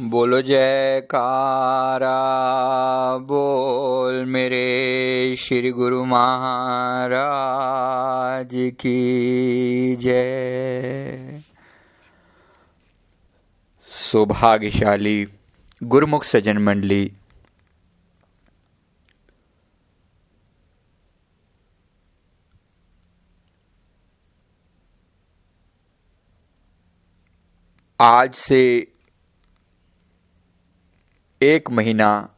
बोलो, जयकारा, बोल मेरे श्री गुरु महाराज की जय। सौभाग्यशाली गुरुमुख सज्जन मंडली। आज से एक महीना,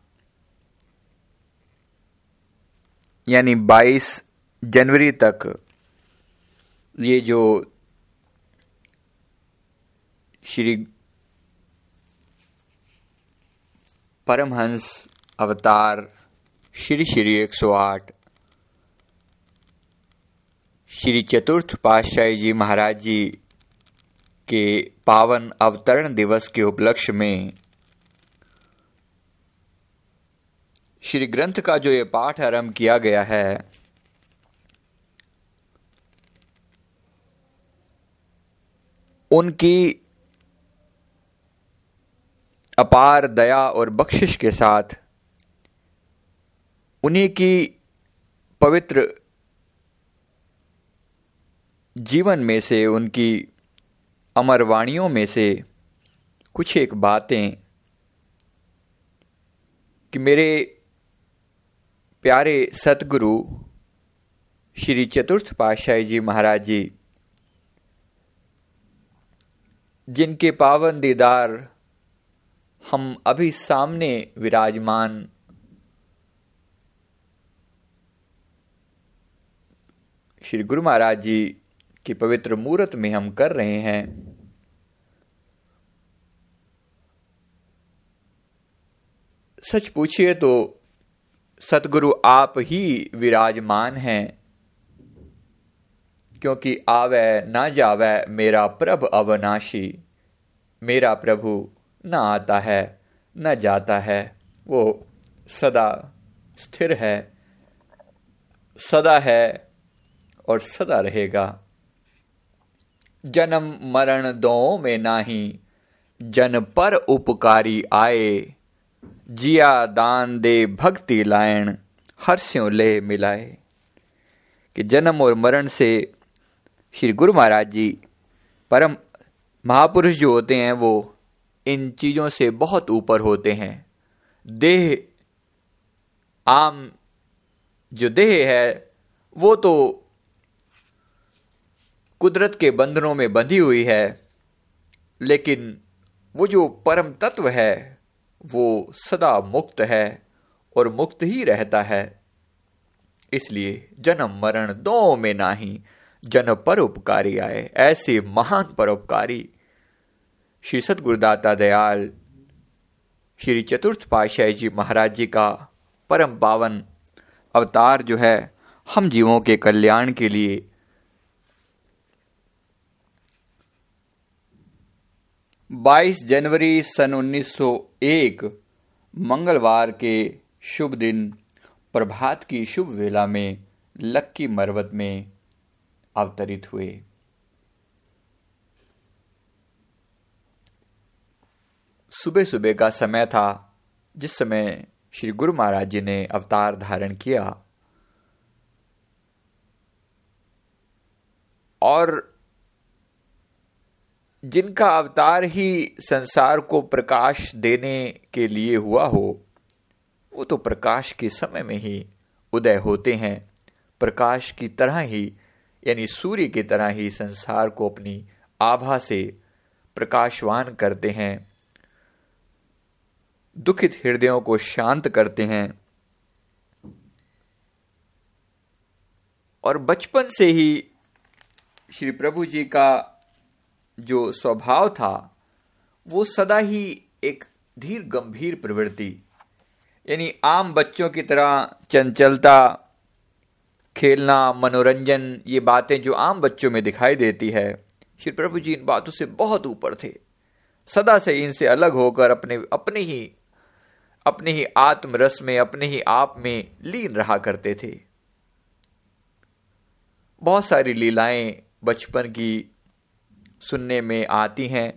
यानी 22 जनवरी तक, ये जो श्री परमहंस अवतार, श्री श्री 108 श्री चतुर्थ पातशाही जी महाराज जी के पावन अवतरण दिवस के उपलक्ष्य में श्री ग्रंथ का जो ये पाठ आरंभ किया गया है, उनकी अपार दया और बख्शिश के साथ, उन्हीं की पवित्र जीवन में से, उनकी अमर वाणियों में से कुछ एक बातें कि मेरे प्यारे सतगुरु श्री चतुर्थ पातशाही जी महाराज जी, जिनके पावन दीदार हम अभी सामने विराजमान, श्री गुरु महाराज जी की पवित्र मूर्त में हम कर रहे हैं। सच पूछिए तो सतगुरु आप ही विराजमान हैं। क्योंकि आवे ना जावे मेरा प्रभ अवनाशी, मेरा प्रभु न आता है, न जाता है। वो सदा स्थिर है, सदा है और सदा रहेगा। जन्म मरण दो में नाही, जन पर उपकारी आए। जिया दान दे भक्ति लायण हर्ष्यों ले मिलाए। कि जन्म और मरण से श्री गुरु महाराज जी परम महापुरुष जो होते हैं, वो इन चीज़ों से बहुत ऊपर होते हैं। देह, आम जो देह है, वो तो कुदरत के बंधनों में बंधी हुई है, लेकिन वो जो परम तत्व है वो सदा मुक्त है और मुक्त ही रहता है। इसलिए जन्म मरण दो में नाही, जन परोपकारी आए, ऐसे महान परोपकारी श्री सतगुरुदाता दयाल, श्री चतुर्थ पातशाही जी महाराज जी का परम पावन अवतार जो है, हम जीवों के कल्याण के लिए बाईस जनवरी सन 1901 मंगलवार के शुभ दिन, प्रभात की शुभ वेला में, लक्की मरवत में अवतरित हुए। सुबह सुबह का समय था, जिस समय श्री गुरु महाराज जी ने अवतार धारण किया। और जिनका अवतार ही संसार को प्रकाश देने के लिए हुआ हो, वो तो प्रकाश के समय में ही उदय होते हैं। प्रकाश की तरह ही, यानी सूर्य की तरह ही संसार को अपनी आभा से प्रकाशवान करते हैं। दुखित हृदयों को शांत करते हैं। और बचपन से ही श्री प्रभु जी का जो स्वभाव था, वो सदा ही एक धीर गंभीर प्रवृत्ति। यानी आम बच्चों की तरह चंचलता, खेलना, मनोरंजन, ये बातें जो आम बच्चों में दिखाई देती है, श्री प्रभु जी इन बातों से बहुत ऊपर थे। सदा से इनसे अलग होकर अपने अपने ही अपने ही आत्मरस में, अपने ही आप में लीन रहा करते थे। बहुत सारी लीलाएँ बचपन की सुनने में आती हैं।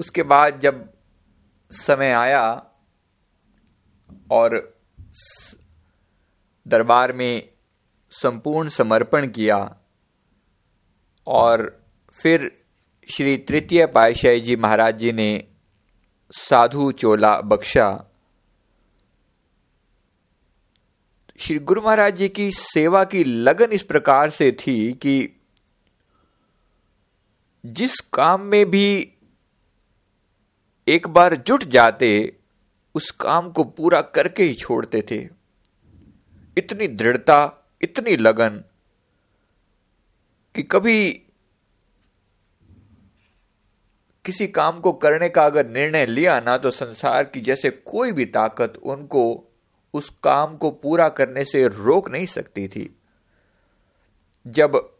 उसके बाद जब समय आया और दरबार में संपूर्ण समर्पण किया और फिर श्री तृतीय पातशाही जी महाराज जी ने साधु चोला बख्शा, श्री गुरु महाराज जी की सेवा की लगन इस प्रकार से थी कि जिस काम में भी एक बार जुट जाते, उस काम को पूरा करके ही छोड़ते थे। इतनी दृढ़ता, इतनी लगन कि कभी किसी काम को करने का अगर निर्णय लिया ना तो संसार की जैसे कोई भी ताकत उनको उस काम को पूरा करने से रोक नहीं सकती थी। जब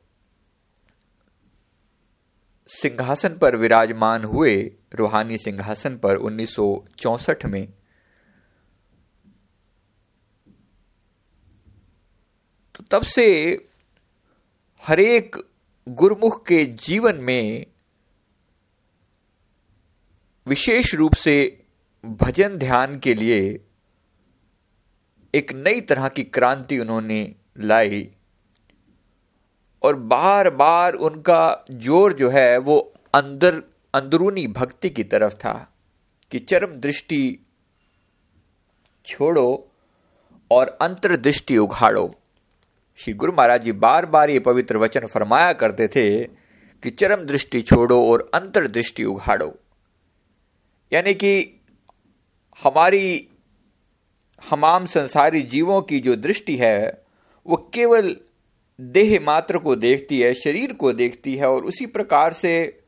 सिंहासन पर विराजमान हुए रूहानी सिंहासन पर 1964 में। तो तब से हरेक गुरुमुख के जीवन में विशेष रूप से भजन ध्यान के लिए एक नई तरह की क्रांति उन्होंने लाई। और बार बार उनका ज़ोर जो है वो अंदर, अंदरूनी भक्ति की तरफ़ था कि चरम दृष्टि छोड़ो और अंतर्दृष्टि उघाड़ो श्री गुरु महाराज जी बार बार ये पवित्र वचन फरमाया करते थे कि चरम दृष्टि छोड़ो और अंतर्दृष्टि उघाड़ो यानी कि हमारी, हमाम संसारी जीवों की जो दृष्टि है, वो केवल देह मात्र को देखती है, शरीर को देखती है और उसी प्रकार से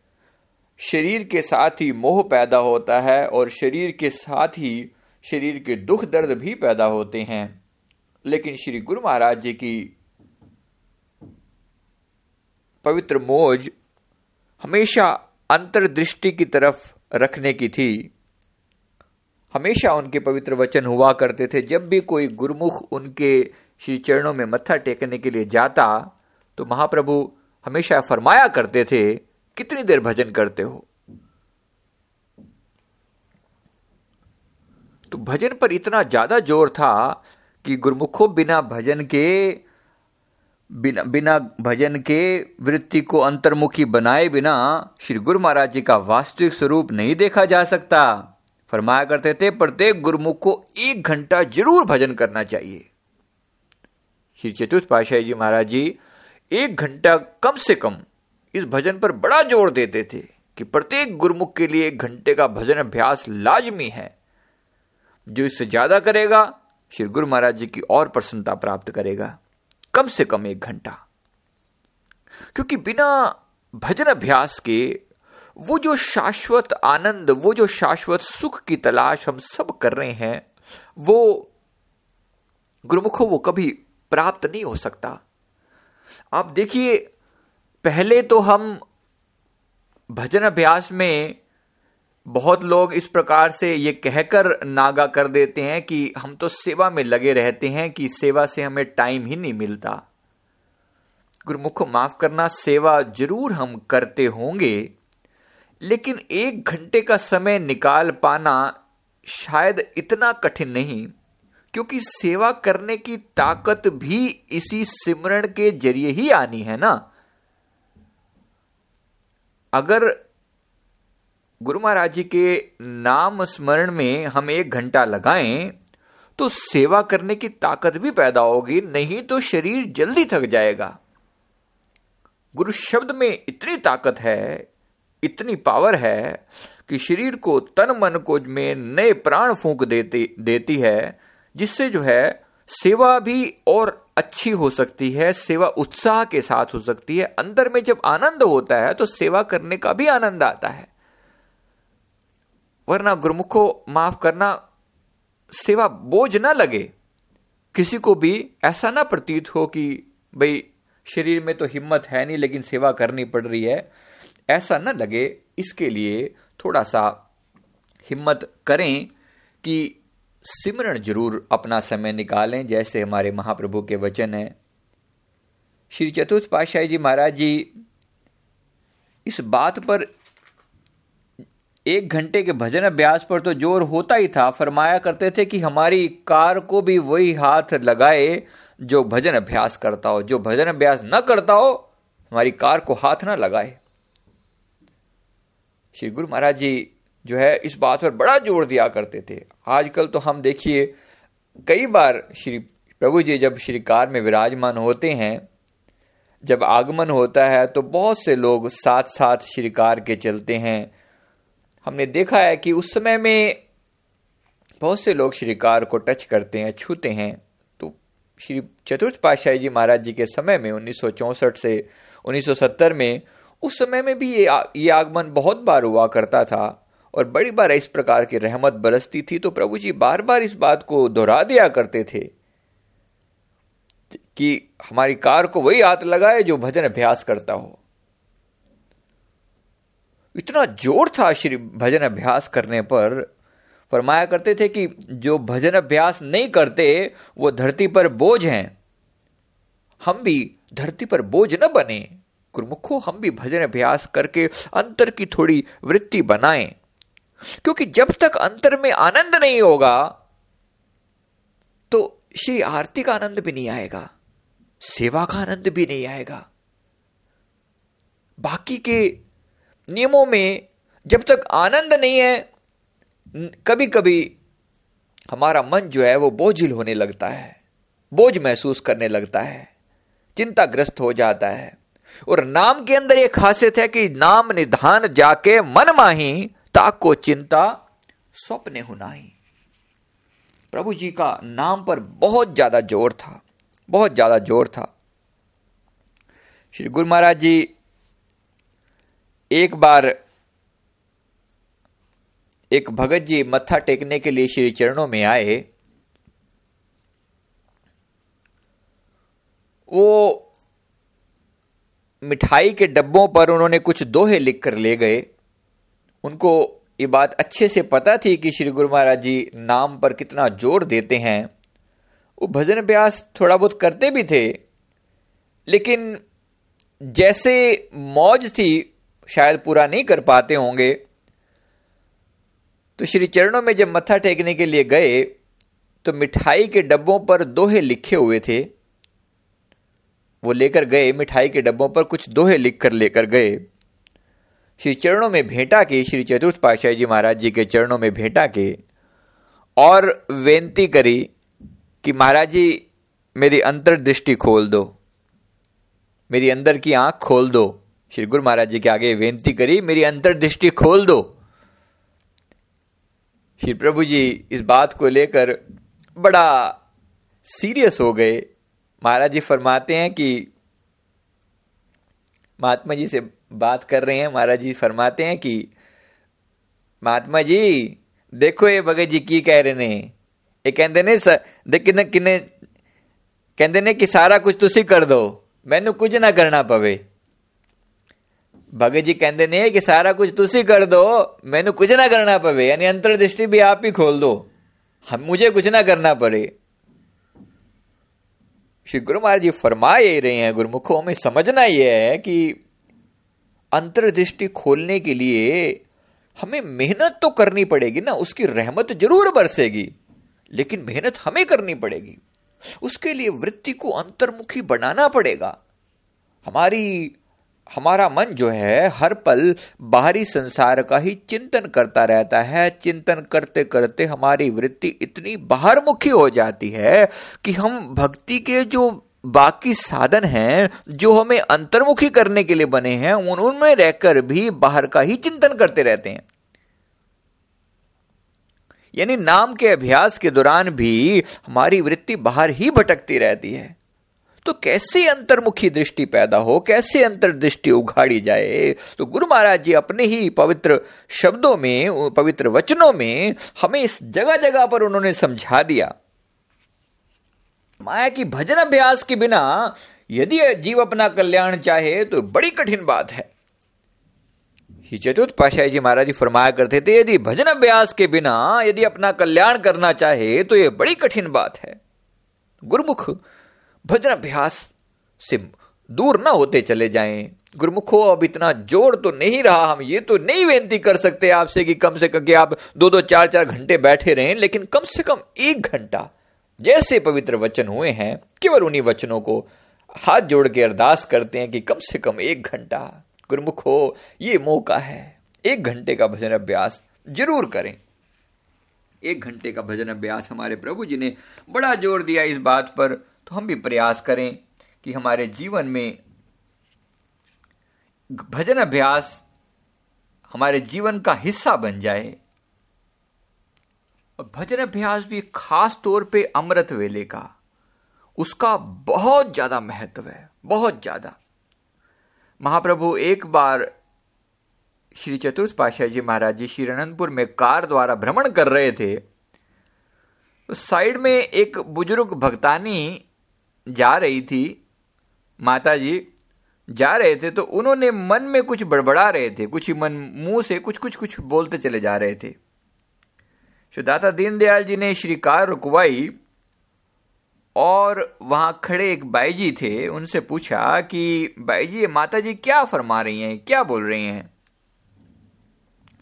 शरीर के साथ ही मोह पैदा होता है और शरीर के साथ ही शरीर के दुख दर्द भी पैदा होते हैं। लेकिन श्री गुरु महाराज जी की पवित्र मोज हमेशा अंतर्दृष्टि की तरफ़ रखने की थी। हमेशा उनके पवित्र वचन हुआ करते थे। जब भी कोई गुरुमुख उनके श्री चरणों में मत्था टेकने के लिए जाता तो महाप्रभु हमेशा फरमाया करते थे, कितनी देर भजन करते हो? तो भजन पर इतना ज़्यादा ज़ोर था कि गुरुमुखों बिना भजन के, बिना बिना भजन के वृत्ति को अंतर्मुखी बनाए बिना श्री गुरु महाराज जी का वास्तविक स्वरूप नहीं देखा जा सकता। फरमाया करते थे, प्रत्येक गुरुमुख को एक घंटा ज़रूर भजन करना चाहिए। श्री चतुर्थ पाशाही जी महाराज जी, एक घंटा कम से कम इस भजन पर बड़ा ज़ोर देते थे कि प्रत्येक गुरुमुख के लिए एक घंटे का भजन अभ्यास लाजमी है। जो इससे ज़्यादा करेगा, श्री गुरु महाराज जी की और प्रसन्नता प्राप्त करेगा। कम से कम एक घंटा। क्योंकि बिना भजन अभ्यास के वो जो शाश्वत आनंद, वो जो शाश्वत सुख की तलाश हम सब कर रहे हैं, वो गुरुमुखों, वो कभी प्राप्त नहीं हो सकता। आप देखिए, पहले तो हम भजन अभ्यास में बहुत लोग इस प्रकार से ये कहकर नागा कर देते हैं कि हम तो सेवा में लगे रहते हैं कि सेवा से हमें टाइम ही नहीं मिलता। गुरुमुख, माफ़ करना, सेवा ज़रूर हम करते होंगे, लेकिन एक घंटे का समय निकाल पाना शायद इतना कठिन नहीं। क्योंकि सेवा करने की ताकत भी इसी सिमरण के ज़रिए ही आनी है ना? अगर गुरु महाराज जी के नाम स्मरण में हम एक घंटा लगाएँ तो सेवा करने की ताकत भी पैदा होगी, नहीं तो शरीर जल्दी थक जाएगा। गुरु शब्द में इतनी ताकत है, इतनी पावर है कि शरीर को तन मन को में नए प्राण फूंक देती देती है जिससे जो है सेवा भी और अच्छी हो सकती है, सेवा उत्साह के साथ हो सकती है। अंदर में जब आनंद होता है तो सेवा करने का भी आनंद आता है। वरना गुरुमुखो माफ़ करना, सेवा बोझ ना लगे। किसी को भी ऐसा ना प्रतीत हो कि, भाई, शरीर में तो हिम्मत है नहीं, लेकिन सेवा करनी पड़ रही है। ऐसा ना लगे। इसके लिए थोड़ा सा हिम्मत करें कि सिमरण ज़रूर अपना समय निकालें, जैसे हमारे महाप्रभु के वचन है। श्री चतुर्थ पातशाही जी महाराज जी, इस बात पर एक घंटे के भजन अभ्यास पर तो ज़ोर होता ही था। फरमाया करते थे कि हमारी कार को भी वही हाथ लगाए जो भजन अभ्यास करता हो। जो भजन अभ्यास न करता हो, हमारी कार को हाथ ना लगाए। श्री गुरु महाराज जी जो है, इस बात पर बड़ा ज़ोर दिया करते थे। आजकल तो हम देखिए, कई बार श्री प्रभु जी जब श्री कार में विराजमान होते हैं, जब आगमन होता है तो बहुत से लोग साथ साथ श्री कार के चलते हैं। हमने देखा है कि उस समय में बहुत से लोग श्री कार को टच करते हैं, छूते हैं। तो श्री चतुर्थ पातशाही जी महाराज जी के समय में, उन्नीस से 1970 में, उस समय में भी ये ये आगमन बहुत बार हुआ करता था। और बड़ी बार इस प्रकार की रहमत बरसती थी तो प्रभु जी बार बार इस बात को दोहरा दिया करते थे कि हमारी कार को वही हाथ लगाए जो भजन अभ्यास करता हो। इतना ज़ोर था श्री भजन अभ्यास करने पर, फरमाया करते थे कि जो भजन अभ्यास नहीं करते, वो धरती पर बोझ हैं। हम भी धरती पर बोझ न बने। गुरुमुखो, हम भी भजन अभ्यास करके अंतर की थोड़ी वृत्ति बनाएँ। क्योंकि जब तक अंतर में आनंद नहीं होगा तो श्री आरती का आनंद भी नहीं आएगा, सेवा का आनंद भी नहीं आएगा। बाकी के नियमों में जब तक आनंद नहीं है कभी कभी हमारा मन जो है वो बोझिल होने लगता है, बोझ महसूस करने लगता है, चिंताग्रस्त हो जाता है। और नाम के अंदर यह खासियत है कि नाम निधान जाके मन माही ताको चिंता स्वप्ने ही प्रभु जी का नाम पर बहुत ज़्यादा ज़ोर था, बहुत ज़्यादा ज़ोर था। श्री गुरु महाराज जी एक बार एक भगत जी मत्था टेकने के लिए श्री चरणों में आए। वो मिठाई के डब्बों पर उन्होंने कुछ दोहे लिखकर ले गए। उनको ये बात अच्छे से पता थी कि श्री गुरु महाराज जी नाम पर कितना ज़ोर देते हैं। वो भजन अभ्यास थोड़ा बहुत करते भी थे, लेकिन जैसे मौज थी, शायद पूरा नहीं कर पाते होंगे। तो श्री चरणों में जब मत्था टेकने के लिए गए तो मिठाई के डब्बों पर दोहे लिखे हुए थे। वो लेकर गए, मिठाई के डब्बों पर कुछ दोहे लिखकर लेकर गए। श्री चरणों में भेंटा के श्री चतुर्थ पातशाही जी महाराज जी के चरणों में भेंटा के और बेनती करी कि महाराज जी, मेरी अंतर्दृष्टि खोल दो। मेरी अंदर की आँख खोल दो। श्री गुरु महाराज जी के आगे बेनती करी, मेरी अंतर्दृष्टि खोल दो। श्री प्रभु जी इस बात को लेकर बड़ा सीरियस हो गए। महाराज जी फरमाते हैं कि महात्मा जी से बात कर रहे हैं, महाराज जी फरमाते हैं कि, महात्मा जी, देखो ये भगत जी की कह रहे ने ये कहते किन्ने कहते ने कि सारा कुछ तुसी कर दो, मैनू कुछ ना करना पवे। भगत जी कहते ने कि सारा कुछ तुसी कर दो, मैनू कुछ ना करना पवे, यानी अंतर्दृष्टि भी आप ही खोल दो। हम, मुझे कुछ ना करना पड़े। श्री गुरु महाराज जी फरमा ही रहे हैं, गुरुमुखों में समझना यह है कि अंतर्दृष्टि खोलने के लिए हमें मेहनत तो करनी पड़ेगी ना, उसकी रहमत ज़रूर बरसेगी, लेकिन मेहनत हमें करनी पड़ेगी। उसके लिए वृत्ति को अंतर्मुखी बनाना पड़ेगा। हमारी, हमारा मन जो है, हर पल बाहरी संसार का ही चिंतन करता रहता है। चिंतन करते करते हमारी वृत्ति इतनी बाहरमुखी हो जाती है कि हम भक्ति के जो बाकी साधन हैं जो हमें अंतर्मुखी करने के लिए बने हैं उनमें रहकर भी बाहर का ही चिंतन करते रहते हैं। यानी नाम के अभ्यास के दौरान भी हमारी वृत्ति बाहर ही भटकती रहती है। तो कैसे अंतर्मुखी दृष्टि पैदा हो, कैसे अंतर्दृष्टि उघाड़ी जाए? तो गुरु महाराज जी अपने ही पवित्र शब्दों में, पवित्र वचनों में हमें इस जगह जगह पर उन्होंने समझा दिया। माया की भजन अभ्यास के बिना यदि जीव अपना कल्याण चाहे तो बड़ी कठिन बात है। चतुर्थ पाशाही जी महाराज जी फरमाया करते थे, यदि भजन अभ्यास के बिना यदि अपना कल्याण करना चाहे तो यह बड़ी कठिन बात है। गुरुमुख, भजन अभ्यास से दूर ना होते चले जाएँ। गुरुमुखो, अब इतना ज़ोर तो नहीं रहा हम, ये तो नहीं बेनती कर सकते आपसे कि कम से कम कि आप दो दो चार चार घंटे बैठे रहें, लेकिन कम से कम एक घंटा जैसे पवित्र वचन हुए हैं, केवल उन्हीं वचनों को हाथ जोड़ के अरदास करते हैं कि कम से कम एक घंटा। गुरुमुख हो ये मौका है। एक घंटे का भजन अभ्यास ज़रूर करें। एक घंटे का भजन अभ्यास हमारे प्रभु जी ने बड़ा ज़ोर दिया इस बात पर तो हम भी प्रयास करें कि हमारे जीवन में भजन अभ्यास हमारे जीवन का हिस्सा बन जाए। भजन अभ्यास भी खास तौर पे अमृत वेले का। उसका बहुत ज़्यादा महत्व है, बहुत ज़्यादा। महाप्रभु एक बार श्री चतुर्थ पाशाह जी महाराज जी श्री अनंतपुर में कार द्वारा भ्रमण कर रहे थे तो साइड में एक बुज़ुर्ग भक्तानी जा रही थी, माता जी जा रहे थे तो उन्होंने मन में कुछ बड़बड़ा रहे थे, कुछ ही मन, मुँह से कुछ कुछ कुछ बोलते चले जा रहे थे। दाता दीनदयाल जी ने श्री कार रुकवाई और वहाँ खड़े एक बाई जी थे, उनसे पूछा कि बाई जी माता जी क्या फरमा रही हैं? क्या बोल रही हैं?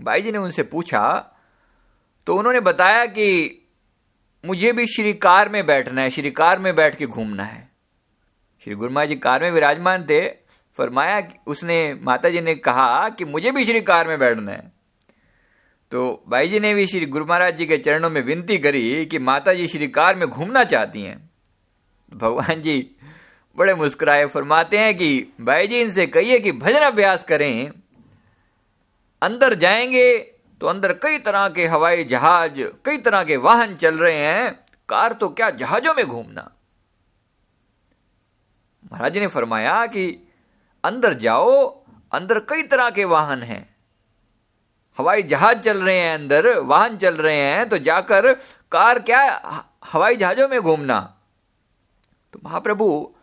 बाई जी ने उनसे पूछा तो उन्होंने बताया कि मुझे भी श्री कार में बैठना है श्री कार में बैठ के घूमना है। श्री गुरुमा जी कार में विराजमान थे, फरमाया उसने माता जी ने कहा कि मुझे भी श्री कार में बैठना है। तो भाई जी ने भी श्री गुरु महाराज जी के चरणों में विनती करी कि माता जी श्री कार में घूमना चाहती हैं। भगवान जी बड़े मुस्कुराए, फरमाते हैं कि भाई जी इनसे कहिए कि भजन अभ्यास करें। अंदर जाएँगे तो अंदर कई तरह के हवाई जहाज़, कई तरह के वाहन चल रहे हैं। कार तो क्या जहाजों में घूमना? महाराज जी ने फरमाया कि, अंदर जाओ, अंदर कई तरह के वाहन हैं। हवाई जहाज़ चल रहे हैं अंदर, वाहन चल रहे हैं तो जाकर कार क्या हवाई जहाजों में घूमना? तो महाप्रभु,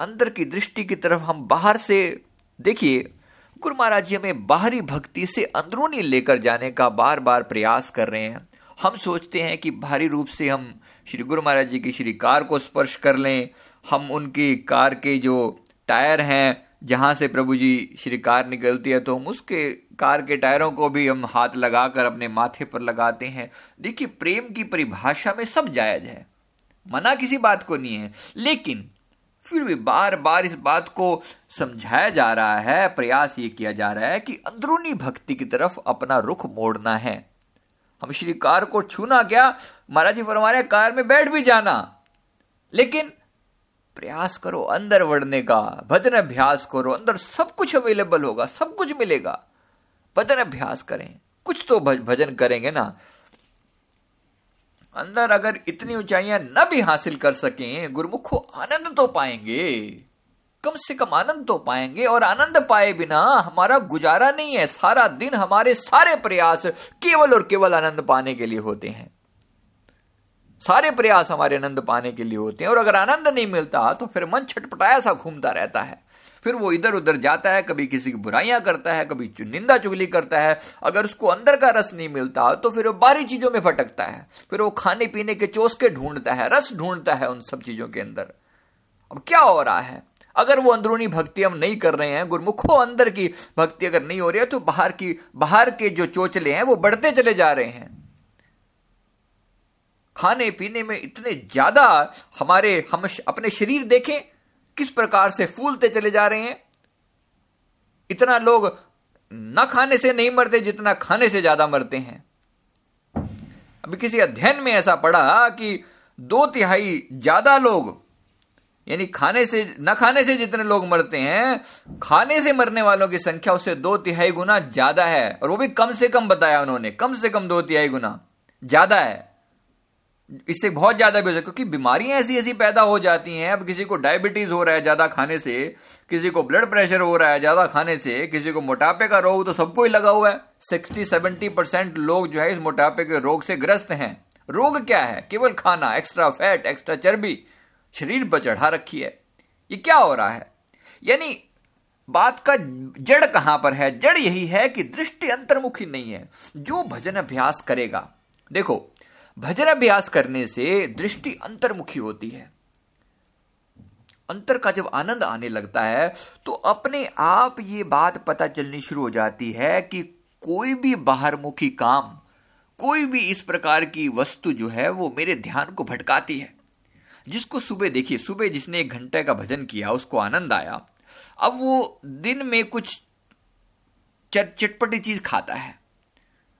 अंदर की दृष्टि की तरफ़ हम बाहर से देखिए, गुरु महाराज जी हमें बाहरी भक्ति से अंदरूनी लेकर जाने का बार बार प्रयास कर रहे हैं। हम सोचते हैं कि बाहरी रूप से हम श्री गुरु महाराज जी की श्री कार को स्पर्श कर लें, हम उनकी कार के जो टायर हैं जहाँ से प्रभु जी श्री कार निकलती है तो हम उसके कार के टायरों को भी हम हाथ लगाकर अपने माथे पर लगाते हैं। देखिए, प्रेम की परिभाषा में सब जायज़ है। मना किसी बात को नहीं है, लेकिन फिर भी बार बार इस बात को समझाया जा रहा है, प्रयास ये किया जा रहा है कि अंदरूनी भक्ति की तरफ़ अपना रुख मोड़ना है। हम श्री कार को छूना क्या? महाराज जी फरमा कार में बैठ भी जाना। लेकिन प्रयास करो, अंदर बढ़ने का, भजन अभ्यास करो, अंदर सब कुछ अवेलेबल होगा, सब कुछ मिलेगा। भजन अभ्यास करें, कुछ तो भजन करेंगे ना। अंदर अगर इतनी ऊंचाइयाँ न भी हासिल कर सकें, गुरुमुखो आनंद तो पाएँगे। कम से कम आनंद तो पाएँगे, और आनंद पाए बिना हमारा गुजारा नहीं है। सारा दिन हमारे सारे प्रयास केवल और केवल आनंद पाने के लिए होते हैं। सारे प्रयास हमारे आनंद पाने के लिए होते हैं, और अगर आनंद नहीं मिलता तो फिर मन छटपटाया सा घूमता रहता है। फिर वो इधर उधर जाता है, कभी किसी की बुराइयाँ करता है, कभी निंदा चुगली करता है। अगर उसको अंदर का रस नहीं मिलता तो फिर वो बाहरी चीज़ों में भटकता है। फिर वो खाने पीने के चोसके ढूंढता है, रस ढूंढता है उन सब चीज़ों के अंदर। अब क्या हो रहा है? अगर वो अंदरूनी भक्ति हम नहीं कर रहे हैं, गुरमुखो अंदर की भक्ति अगर नहीं हो रही है तो बाहर की, बाहर के जो चोचले हैं, वो बढ़ते चले जा रहे हैं। खाने पीने में इतने ज़्यादा हमारे, हम अपने शरीर देखें, किस प्रकार से फूलते चले जा रहे हैं। इतना लोग न खाने से नहीं मरते जितना खाने से ज़्यादा मरते हैं। अभी किसी अध्ययन में ऐसा पड़ा कि दो तिहाई ज़्यादा लोग, यानी खाने से, न खाने से जितने लोग मरते हैं, खाने से मरने वालों की संख्या उससे दो तिहाई गुना ज़्यादा है। और वो भी कम से कम बताया उन्होंने, कम से कम दो तिहाई गुना, ज़्यादा है। इससे बहुत ज़्यादा भी हो जाता क्योंकि बीमारियाँ ऐसी ऐसी पैदा हो जाती हैं। अब किसी को डायबिटीज़ हो रहा है ज़्यादा खाने से, किसी को ब्लड प्रेशर हो रहा है ज़्यादा खाने से, किसी को मोटापे का रोग तो सबको ही लगा हुआ है। सिक्सटी, सेवेंटी परसेंट लोग जो है इस मोटापे के रोग से ग्रस्त हैं। रोग क्या है? केवल खाना एक्स्ट्रा फैट एक्स्ट्रा चर्बी, शरीर पर चढ़ा रखी है। ये क्या हो रहा है? यानी बात का जड़ कहाँ पर है? जड़ यही है कि दृष्टि अंतर्मुखी नहीं है। जो भजन अभ्यास करेगा, देखो भजन अभ्यास करने से दृष्टि अंतर्मुखी होती है। अंतर का जब आनंद आने लगता है तो अपने आप ये बात पता चलनी शुरू हो जाती है कि कोई भी बाहरमुखी काम, कोई भी इस प्रकार की वस्तु जो है, वो मेरे ध्यान को भटकाती है। जिसको सुबह, देखिए, सुबह जिसने एक घंटे का भजन किया, उसको आनंद आया। अब वो दिन में कुछ चटपटी चीज़ खाता है।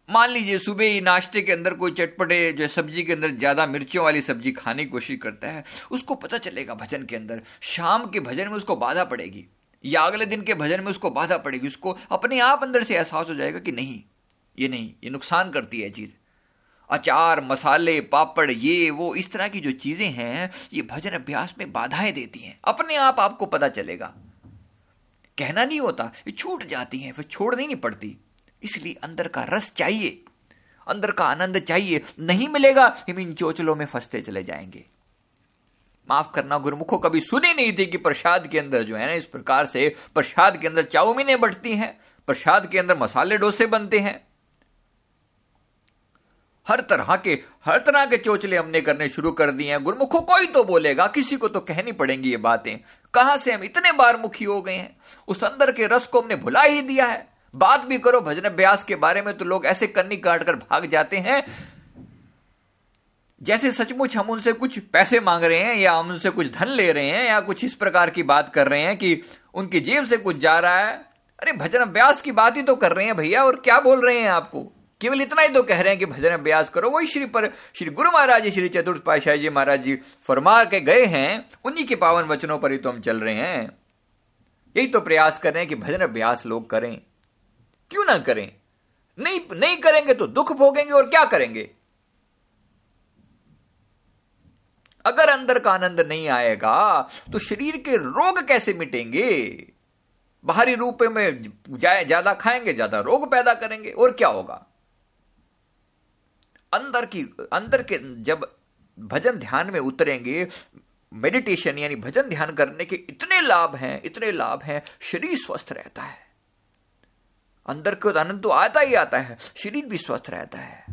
मान लीजिए, सुबह ही नाश्ते के अंदर कोई चटपटे जो सब्ज़ी के अंदर ज़्यादा मिर्चों वाली सब्ज़ी खाने की कोशिश करता है, उसको पता चलेगा भजन के अंदर। शाम के भजन में उसको बाधा पड़ेगी, या अगले दिन के भजन में उसको बाधा पड़ेगी, उसको अपने आप अंदर से एहसास हो जाएगा कि नहीं, ये नहीं, ये नुकसान करती है चीज़। अचार, मसाले, पापड़, ये, वो, इस तरह की जो चीज़ें हैं, ये भजन अभ्यास में बाधाएँ देती हैं। अपने आप आपको पता चलेगा। कहना नहीं होता, ये छूट जाती हैं, फिर छोड़नी नहीं पड़ती। इसलिए अंदर का रस चाहिए, अंदर का आनंद चाहिए, नहीं मिलेगा, हम इन चोचलों में फंसते चले जाएँगे। माफ़ करना, गुरुमुखों, कभी सुनी नहीं थी कि प्रसाद के अंदर जो है ना, इस प्रकार से प्रसाद के अंदर चाउमीने बढ़ती हैं, प्रसाद के अंदर मसाले डोसे बनते हैं। हर तरह के, हर तरह के चोचले हमने करने शुरू कर दिए हैं। गुरुमुखों, कोई तो बोलेगा, किसी को तो कहनी पड़ेंगी ये बातें। कहाँ से हम इतने बार मुखी हो गए हैं? उस अंदर के रस को हमने भुला ही दिया है। बात भी करो भजन अभ्यास के बारे में तो लोग ऐसे कन्नी काट कर भाग जाते हैं। जैसे सचमुच हम उनसे कुछ पैसे मांग रहे हैं, या हम उनसे कुछ धन ले रहे हैं, या कुछ इस प्रकार की बात कर रहे हैं कि उनकी जेब से कुछ जा रहा है। अरे, भजन अभ्यास की बात ही तो कर रहे हैं भैया, और क्या बोल रहे हैं आपको? केवल इतना ही तो कह रहे हैं कि भजन अभ्यास करो। वही श्री पर, श्री गुरु महाराज जी, श्री चतुर्थ पाशाह जी महाराज जी फरमा के गए हैं, उन्हीं के पावन वचनों पर ही तो हम चल रहे हैं। यही तो प्रयास कर रहे हैं कि भजन अभ्यास लोग करें। क्यों ना करें? नहीं नहीं करेंगे तो दुख भोगेंगे और क्या करेंगे? अगर अंदर का आनंद नहीं आएगा तो शरीर के रोग कैसे मिटेंगे? बाहरी रूप में ज़्यादा खाएँगे, ज़्यादा रोग पैदा करेंगे, और क्या होगा? अंदर की, अंदर के जब भजन ध्यान में उतरेंगे मेडिटेशन यानी भजन ध्यान करने के इतने लाभ हैं, इतने लाभ हैं, शरीर स्वस्थ रहता है। अंदर को आनंद तो आता ही आता है, शरीर भी स्वस्थ रहता है।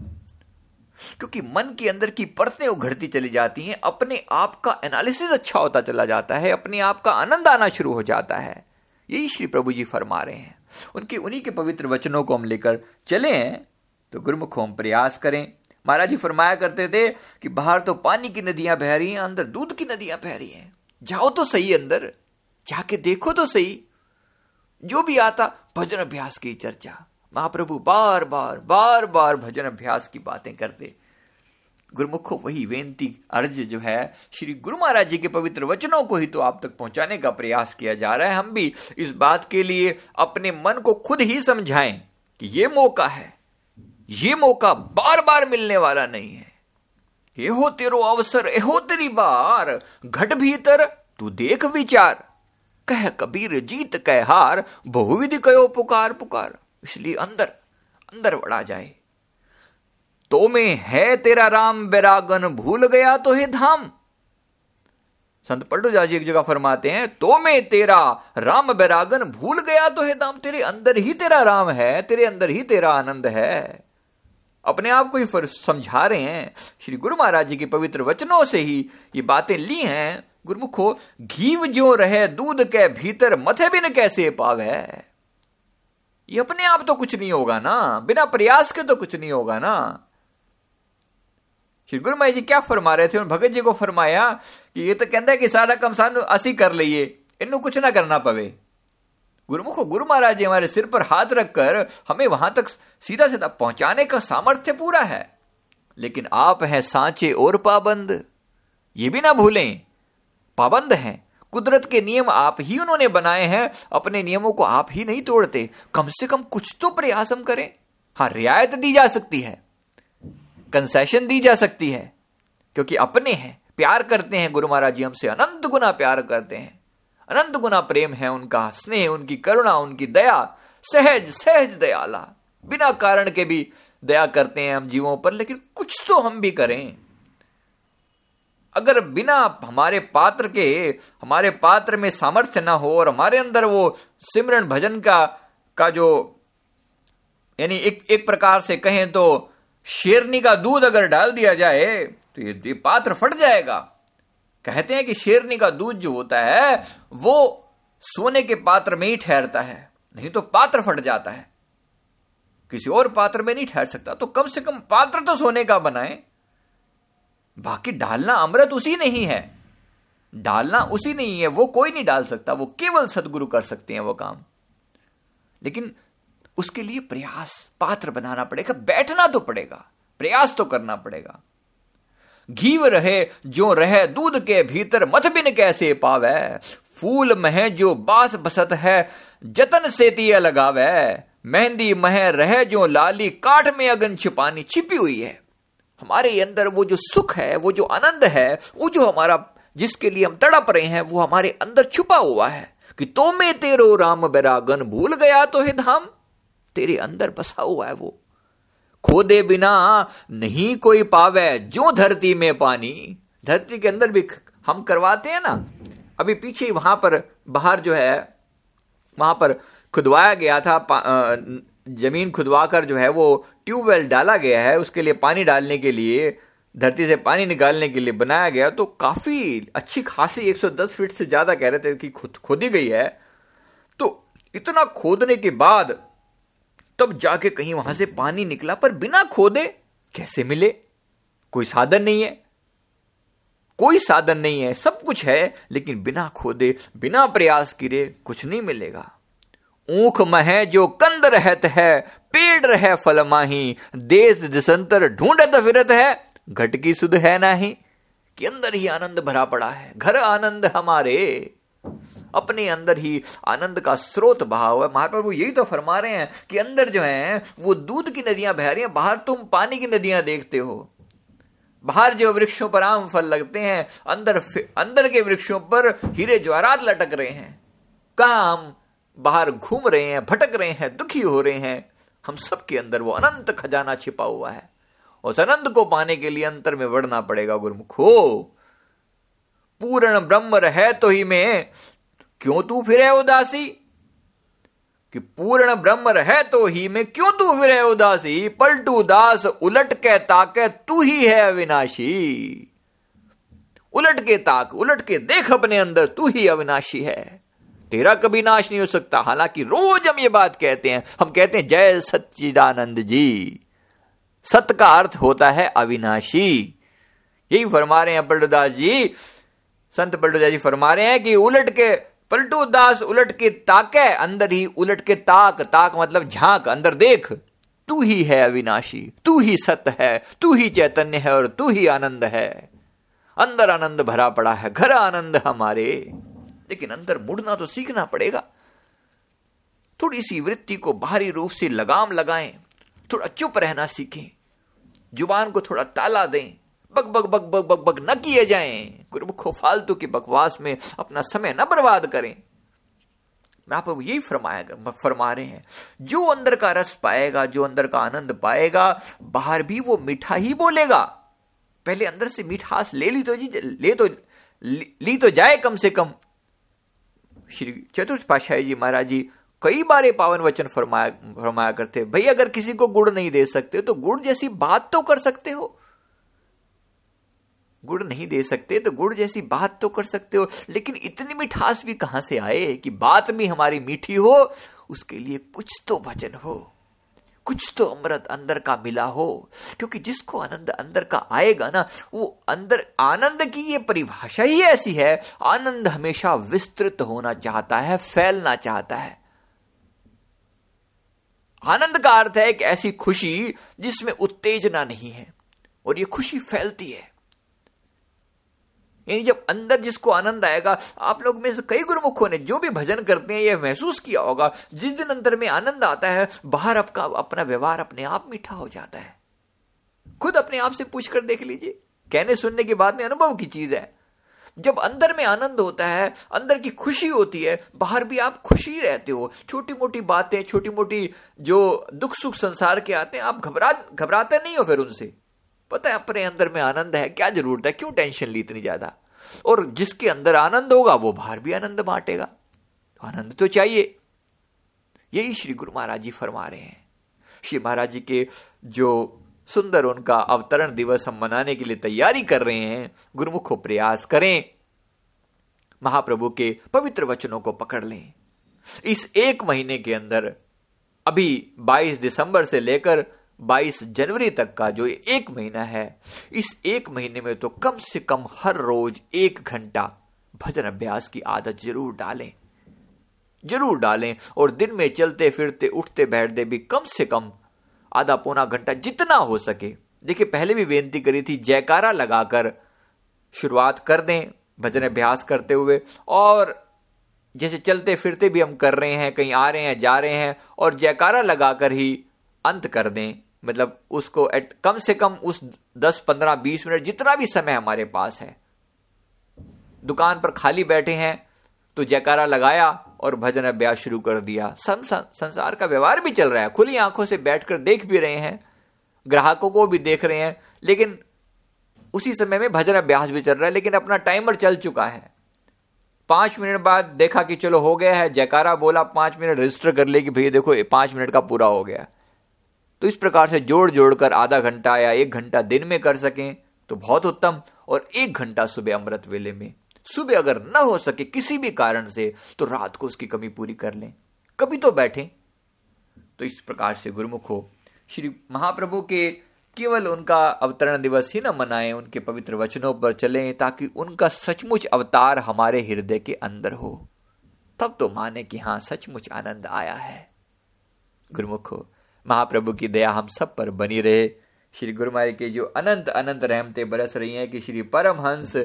क्योंकि मन के अंदर की परतें उघड़ती चली जाती हैं, अपने आप का एनालिसिस अच्छा होता चला जाता है, अपने आप का आनंद आना शुरू हो जाता है। यही श्री प्रभु जी फरमा रहे हैं। उनके, उन्हीं के पवित्र वचनों को हम लेकर चले तो गुरुमुख, हम प्रयास करें। महाराज जी फरमाया करते थे कि बाहर तो पानी की नदियाँ बह रही हैं, अंदर दूध की नदियाँ बह रही हैं। जाओ तो सही अंदर, जाके देखो तो सही। जो भी आता भजन अभ्यास की चर्चा। महाप्रभु बार बार बार बार भजन अभ्यास की बातें करते। गुरुमुखो, वही बेनती अर्ज़ जो है, श्री गुरु महाराज जी के पवित्र वचनों को ही तो आप तक पहुँचाने का प्रयास किया जा रहा है। हम भी इस बात के लिए अपने मन को खुद ही समझाएँ कि ये मौका है। ये मौका बार बार मिलने वाला नहीं है। ये हो तेरो अवसर, एहो तेरी बार, घट भीतर तू देख विचार। कह कबीर जीत कह हार, बहुविधि कहो पुकार पुकार। इसलिए अंदर अंदर बढ़ा जाए। तो में है तेरा राम बैरागन, भूल गया तो हे धाम। संत पलटूदास जी एक जगह फरमाते हैं तो में तेरा राम बैरागन, भूल गया तो हे धाम। तेरे अंदर ही तेरा राम है, तेरे अंदर ही तेरा आनंद है। अपने आप को ही समझा रहे हैं। श्री गुरु महाराज जी के पवित्र वचनों से ही ये बातें ली हैं। गुरुमुखो घीव जो रहे, दूध के भीतर मथे बिन कैसे पावे? ये अपने आप तो कुछ नहीं होगा ना, बिना प्रयास के तो कुछ नहीं होगा ना। श्री गुरु जी क्या फरमा रहे थे? उन भगत जी को फरमाया कि ये तो कहता है कि सारा कम सानू असी कर लिए इन कुछ ना करना पवे। गुरुमुखो गुरु महाराज जी हमारे सिर पर हाथ रखकर हमें वहाँ तक सीधा सीधा पहुँचाने का सामर्थ्य पूरा है। लेकिन आप हैं सांचे और पाबंद, ये भी ना भूलें। पाबंद हैं। कुदरत के नियम आप ही उन्होंने बनाए हैं, अपने नियमों को आप ही नहीं तोड़ते। कम से कम कुछ तो प्रयास हम करें। हाँ रियायत दी जा सकती है। कंसेशन दी जा सकती है। क्योंकि अपने हैं, प्यार करते हैं गुरु महाराज जी, हमसे अनंत गुना प्यार करते हैं। अनंत गुना प्रेम है उनका, स्नेह, उनकी करुणा, उनकी दया। सहज सहज दयाला। बिना कारण के भी दया करते हैं हम जीवों पर, लेकिन कुछ तो हम भी करें। अगर बिना हमारे पात्र के, हमारे पात्र में सामर्थ्य ना हो और हमारे अंदर वो सिमरन भजन का का जो, यानी एक एक प्रकार से कहें तो शेरनी का दूध अगर डाल दिया जाए तो ये पात्र फट जाएगा। कहते हैं कि शेरनी का दूध जो होता है, वो सोने के पात्र में ही ठहरता है, नहीं तो पात्र फट जाता है। किसी और पात्र में नहीं ठहर सकता तो कम से कम पात्र तो सोने का बनाए। बाकी डालना अमृत उसी नहीं है। डालना उसी नहीं है, वो कोई नहीं डाल सकता, वो केवल सदगुरु कर सकते हैं वो काम। लेकिन उसके लिए प्रयास, पात्र बनाना पड़ेगा, बैठना तो पड़ेगा, प्रयास तो करना पड़ेगा। घीव रहे, जो रहे, दूध के भीतर मत बिन कैसे पावे। फूल मह, जो बास बसत है, जतन से तिया लगावे। मेहंदी मह, रहे, जो लाली काट में अगन छिपानी छिपी हुई है। हमारे अंदर वो जो सुख है, वो जो आनंद है, वो जो हमारा, जिसके लिए हम तड़प रहे हैं, वो हमारे अंदर छुपा हुआ है कि तो में तेरो राम बैरागन भूल गया तो हे धाम। तेरे अंदर बसा हुआ है वो। खोदे बिना नहीं कोई पावे जो धरती में पानी। धरती के अंदर भी हम करवाते हैं ना। अभी पीछे वहाँ पर, बाहर जो है, वहाँ पर खुदवाया गया था ज़मीन खुदवा कर जो है वो ट्यूबवेल डाला गया है, उसके लिए पानी डालने के लिए, धरती से पानी निकालने के लिए बनाया गया तो काफ़ी अच्छी खासी 110 फीट से ज़्यादा कह रहे थे कि खुद, खोदी गई है। तो इतना खोदने के बाद तब जाके कहीं वहाँ से पानी निकला, पर बिना खोदे कैसे मिले? कोई साधन नहीं है। कोई साधन नहीं है, सब कुछ है, लेकिन बिना खोदे, बिना प्रयास किए कुछ नहीं मिलेगा। ऊख मह जो कंद रहत है, पेड़ रहे फल माही, देश दिसंतर ढूंढत फिरत है घटकी सुध है नाही। कि अंदर ही आनंद भरा पड़ा है, घर आनंद हमारे। अपने अंदर ही आनंद का स्रोत बहा हुआ है। महाप्रभु यही तो फरमा रहे हैं कि अंदर जो है, वो दूध की नदियाँ बह रही हैं, बाहर तुम पानी की नदियाँ देखते हो। बाहर जो वृक्षों पर आम फल लगते हैं, अंदर अंदर के वृक्षों पर हीरे ज्वारात लटक रहे हैं। कहा बाहर घूम रहे हैं, भटक रहे हैं, दुखी हो रहे हैं, हम सबके अंदर वो अनंत खजाना छिपा हुआ है। उस अनंत को पाने के लिए अंतर में बढ़ना पड़ेगा, गुरुमुखो। पूर्ण ब्रह्म रहे तो ही में, क्यों तू फिर उदासी? कि पूर्ण ब्रह्म रहे तो ही में, क्यों तू फिर उदासी? पलटू दास, उलट के ताके, तू ही है अविनाशी। उलट के ताक, उलट के देख अपने अंदर, तू ही अविनाशी है। तेरा कभी नाश नहीं हो सकता। हालाँकि रोज हम ये बात कहते हैं। हम कहते हैं, जय सच्चिदानंद जी। सत का अर्थ होता है अविनाशी। यही फरमा रहे हैं पलटूदास जी। संत पलटूदास जी फरमा रहे हैं कि उलट के पलटू दास उलट के ताके, अंदर ही उलट के ताक। ताक मतलब झाँक, अंदर देख। तू ही है अविनाशी, तू ही सत्य है, तू ही चैतन्य है और तू ही आनंद है। अंदर आनंद भरा पड़ा है, घर आनंद हमारे। लेकिन अंदर मुड़ना तो सीखना पड़ेगा। थोड़ी सी वृत्ति को बाहरी रूप से लगाम लगाएँ, थोड़ा चुप रहना सीखें, ज़ुबान को थोड़ा ताला दें, bug bug bug bug bug bug न किए जाएँ, गुरुमुखो, फालतू की बकवास में अपना समय न बर्बाद करें। मैं आपको यही फरमाएगा फरमा रहे हैं, जो अंदर का रस पाएगा, जो अंदर का आनंद पाएगा, बाहर भी वो मीठा ही बोलेगा। पहले अंदर से मिठास ले ली तो जी, ले तो ली तो जाए कम से कम। श्री चतुर्थ पाशाही जी महाराज जी कई बार ये पावन वचन फरमाया फरमाया करते भाई, अगर किसी को गुड़ नहीं दे सकते तो गुड़ जैसी बात तो कर सकते हो। गुड़ नहीं दे सकते तो गुड़ जैसी बात तो कर सकते हो। लेकिन इतनी मिठास भी कहाँ से आए कि बात भी हमारी मीठी हो, उसके लिए कुछ तो वचन हो। कुछ तो अमृत अंदर का मिला हो, क्योंकि जिसको आनंद अंदर का आएगा ना, वो अंदर, आनंद की ये परिभाषा ही ऐसी है, आनंद हमेशा विस्तृत होना चाहता है, फैलना चाहता है। आनंद का अर्थ है एक ऐसी खुशी जिसमें उत्तेजना नहीं है, और ये खुशी फैलती है। यानी जब अंदर जिसको आनंद आएगा, आप लोग में से कई गुरुमुखों ने जो भी भजन करते हैं, यह महसूस किया होगा, जिस दिन अंदर में आनंद आता है, बाहर आपका अपना व्यवहार अपने आप मीठा हो जाता है। खुद अपने आप से पूछकर देख लीजिए। कहने सुनने की बात में अनुभव की चीज़ है। जब अंदर में आनंद होता है, अंदर की खुशी होती है, बाहर भी आप खुशी रहते हो। छोटी मोटी बातें छोटी मोटी जो दुख सुख संसार के आते हैं, आप घबरा, घबराते नहीं हो फिर उनसे। पता है, अपने अंदर में आनंद है, क्या ज़रूरत है? क्यों टेंशन ली इतनी ज़्यादा? और जिसके अंदर आनंद होगा, वो बाहर भी आनंद बांटेगा। तो आनंद तो चाहिए। यही श्री गुरु महाराज जी फरमा रहे हैं। श्री महाराज जी के जो सुंदर उनका अवतरण दिवस हम मनाने के लिए तैयारी कर रहे हैं, गुरुमुखो प्रयास करें। महाप्रभु के पवित्र वचनों को पकड़ लें। इस एक महीने के अंदर, अभी 22 दिसंबर से लेकर 22 जनवरी तक का जो एक महीना है, इस एक महीने में तो कम से कम हर रोज एक घंटा भजन अभ्यास की आदत ज़रूर डालें। ज़रूर डालें और दिन में चलते फिरते, उठते बैठते भी कम से कम आधा पौना घंटा जितना हो सके। देखिए, पहले भी बेनती करी थी, जयकारा लगाकर शुरुआत कर दें भजन अभ्यास करते हुए। और जैसे चलते फिरते भी हम कर रहे हैं, कहीं आ रहे हैं, जा रहे हैं, और जयकारा लगाकर ही अंत कर दें। मतलब उसको एट कम से कम उस 10 15 20 मिनट जितना भी समय हमारे पास है। दुकान पर खाली बैठे हैं तो जयकारा लगाया और भजन अभ्यास शुरू कर दिया। संसार का व्यवहार भी चल रहा है। खुली आँखों से बैठकर देख भी रहे हैं, ग्राहकों को भी देख रहे हैं, लेकिन उसी समय में भजन अभ्यास भी चल रहा है, लेकिन अपना टाइमर चल चुका है। पाँच मिनट बाद देखा कि चलो हो गया है, जयकारा बोला, पाँच मिनट रजिस्टर कर ले कि भैया देखो पाँच मिनट का पूरा हो गया। तो इस प्रकार से जोड़ जोड़कर आधा घंटा या एक घंटा दिन में कर सकें तो बहुत उत्तम। और एक घंटा सुबह अमृत वेले में। सुबह अगर न हो सके किसी भी कारण से तो रात को उसकी कमी पूरी कर लें। कभी तो बैठे। तो इस प्रकार से गुरुमुख हो। श्री महाप्रभु के केवल उनका अवतरण दिवस ही न मनाएँ, उनके पवित्र वचनों पर चलें, ताकि उनका सचमुच अवतार हमारे हृदय के अंदर हो। तब तो माने कि हाँ, सचमुच आनंद आया है। गुरुमुख हो। महाप्रभु की दया हम सब पर बनी रहे। श्री गुरुमारी के जो अनंत अनंत रहमतें बरस रही हैं कि श्री परमहंस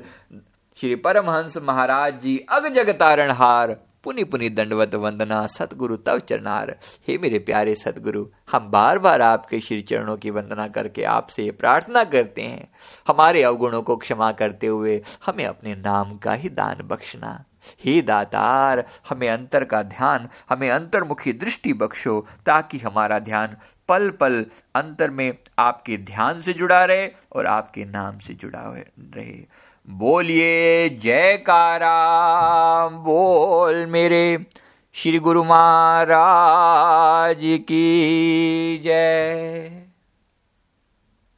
श्री परमहंस महाराज जी अग जगतारण हार पुनि पुनि दंडवत वंदना, सतगुरु तव चरणार। हे मेरे प्यारे सतगुरु, हम बार बार आपके श्री चरणों की वंदना करके आपसे प्रार्थना करते हैं। हमारे अवगुणों को क्षमा करते हुए हमें अपने नाम का ही दान बख्शना। हे दातार, हमें अंतर का ध्यान, हमें अंतर्मुखी दृष्टि बख्शो ताकि हमारा ध्यान पल पल अंतर में आपके ध्यान से जुड़ा रहे और आपके नाम से जुड़ा रहे। बोलिए, जयकारा, बोल मेरे श्री गुरु महाराज की जय।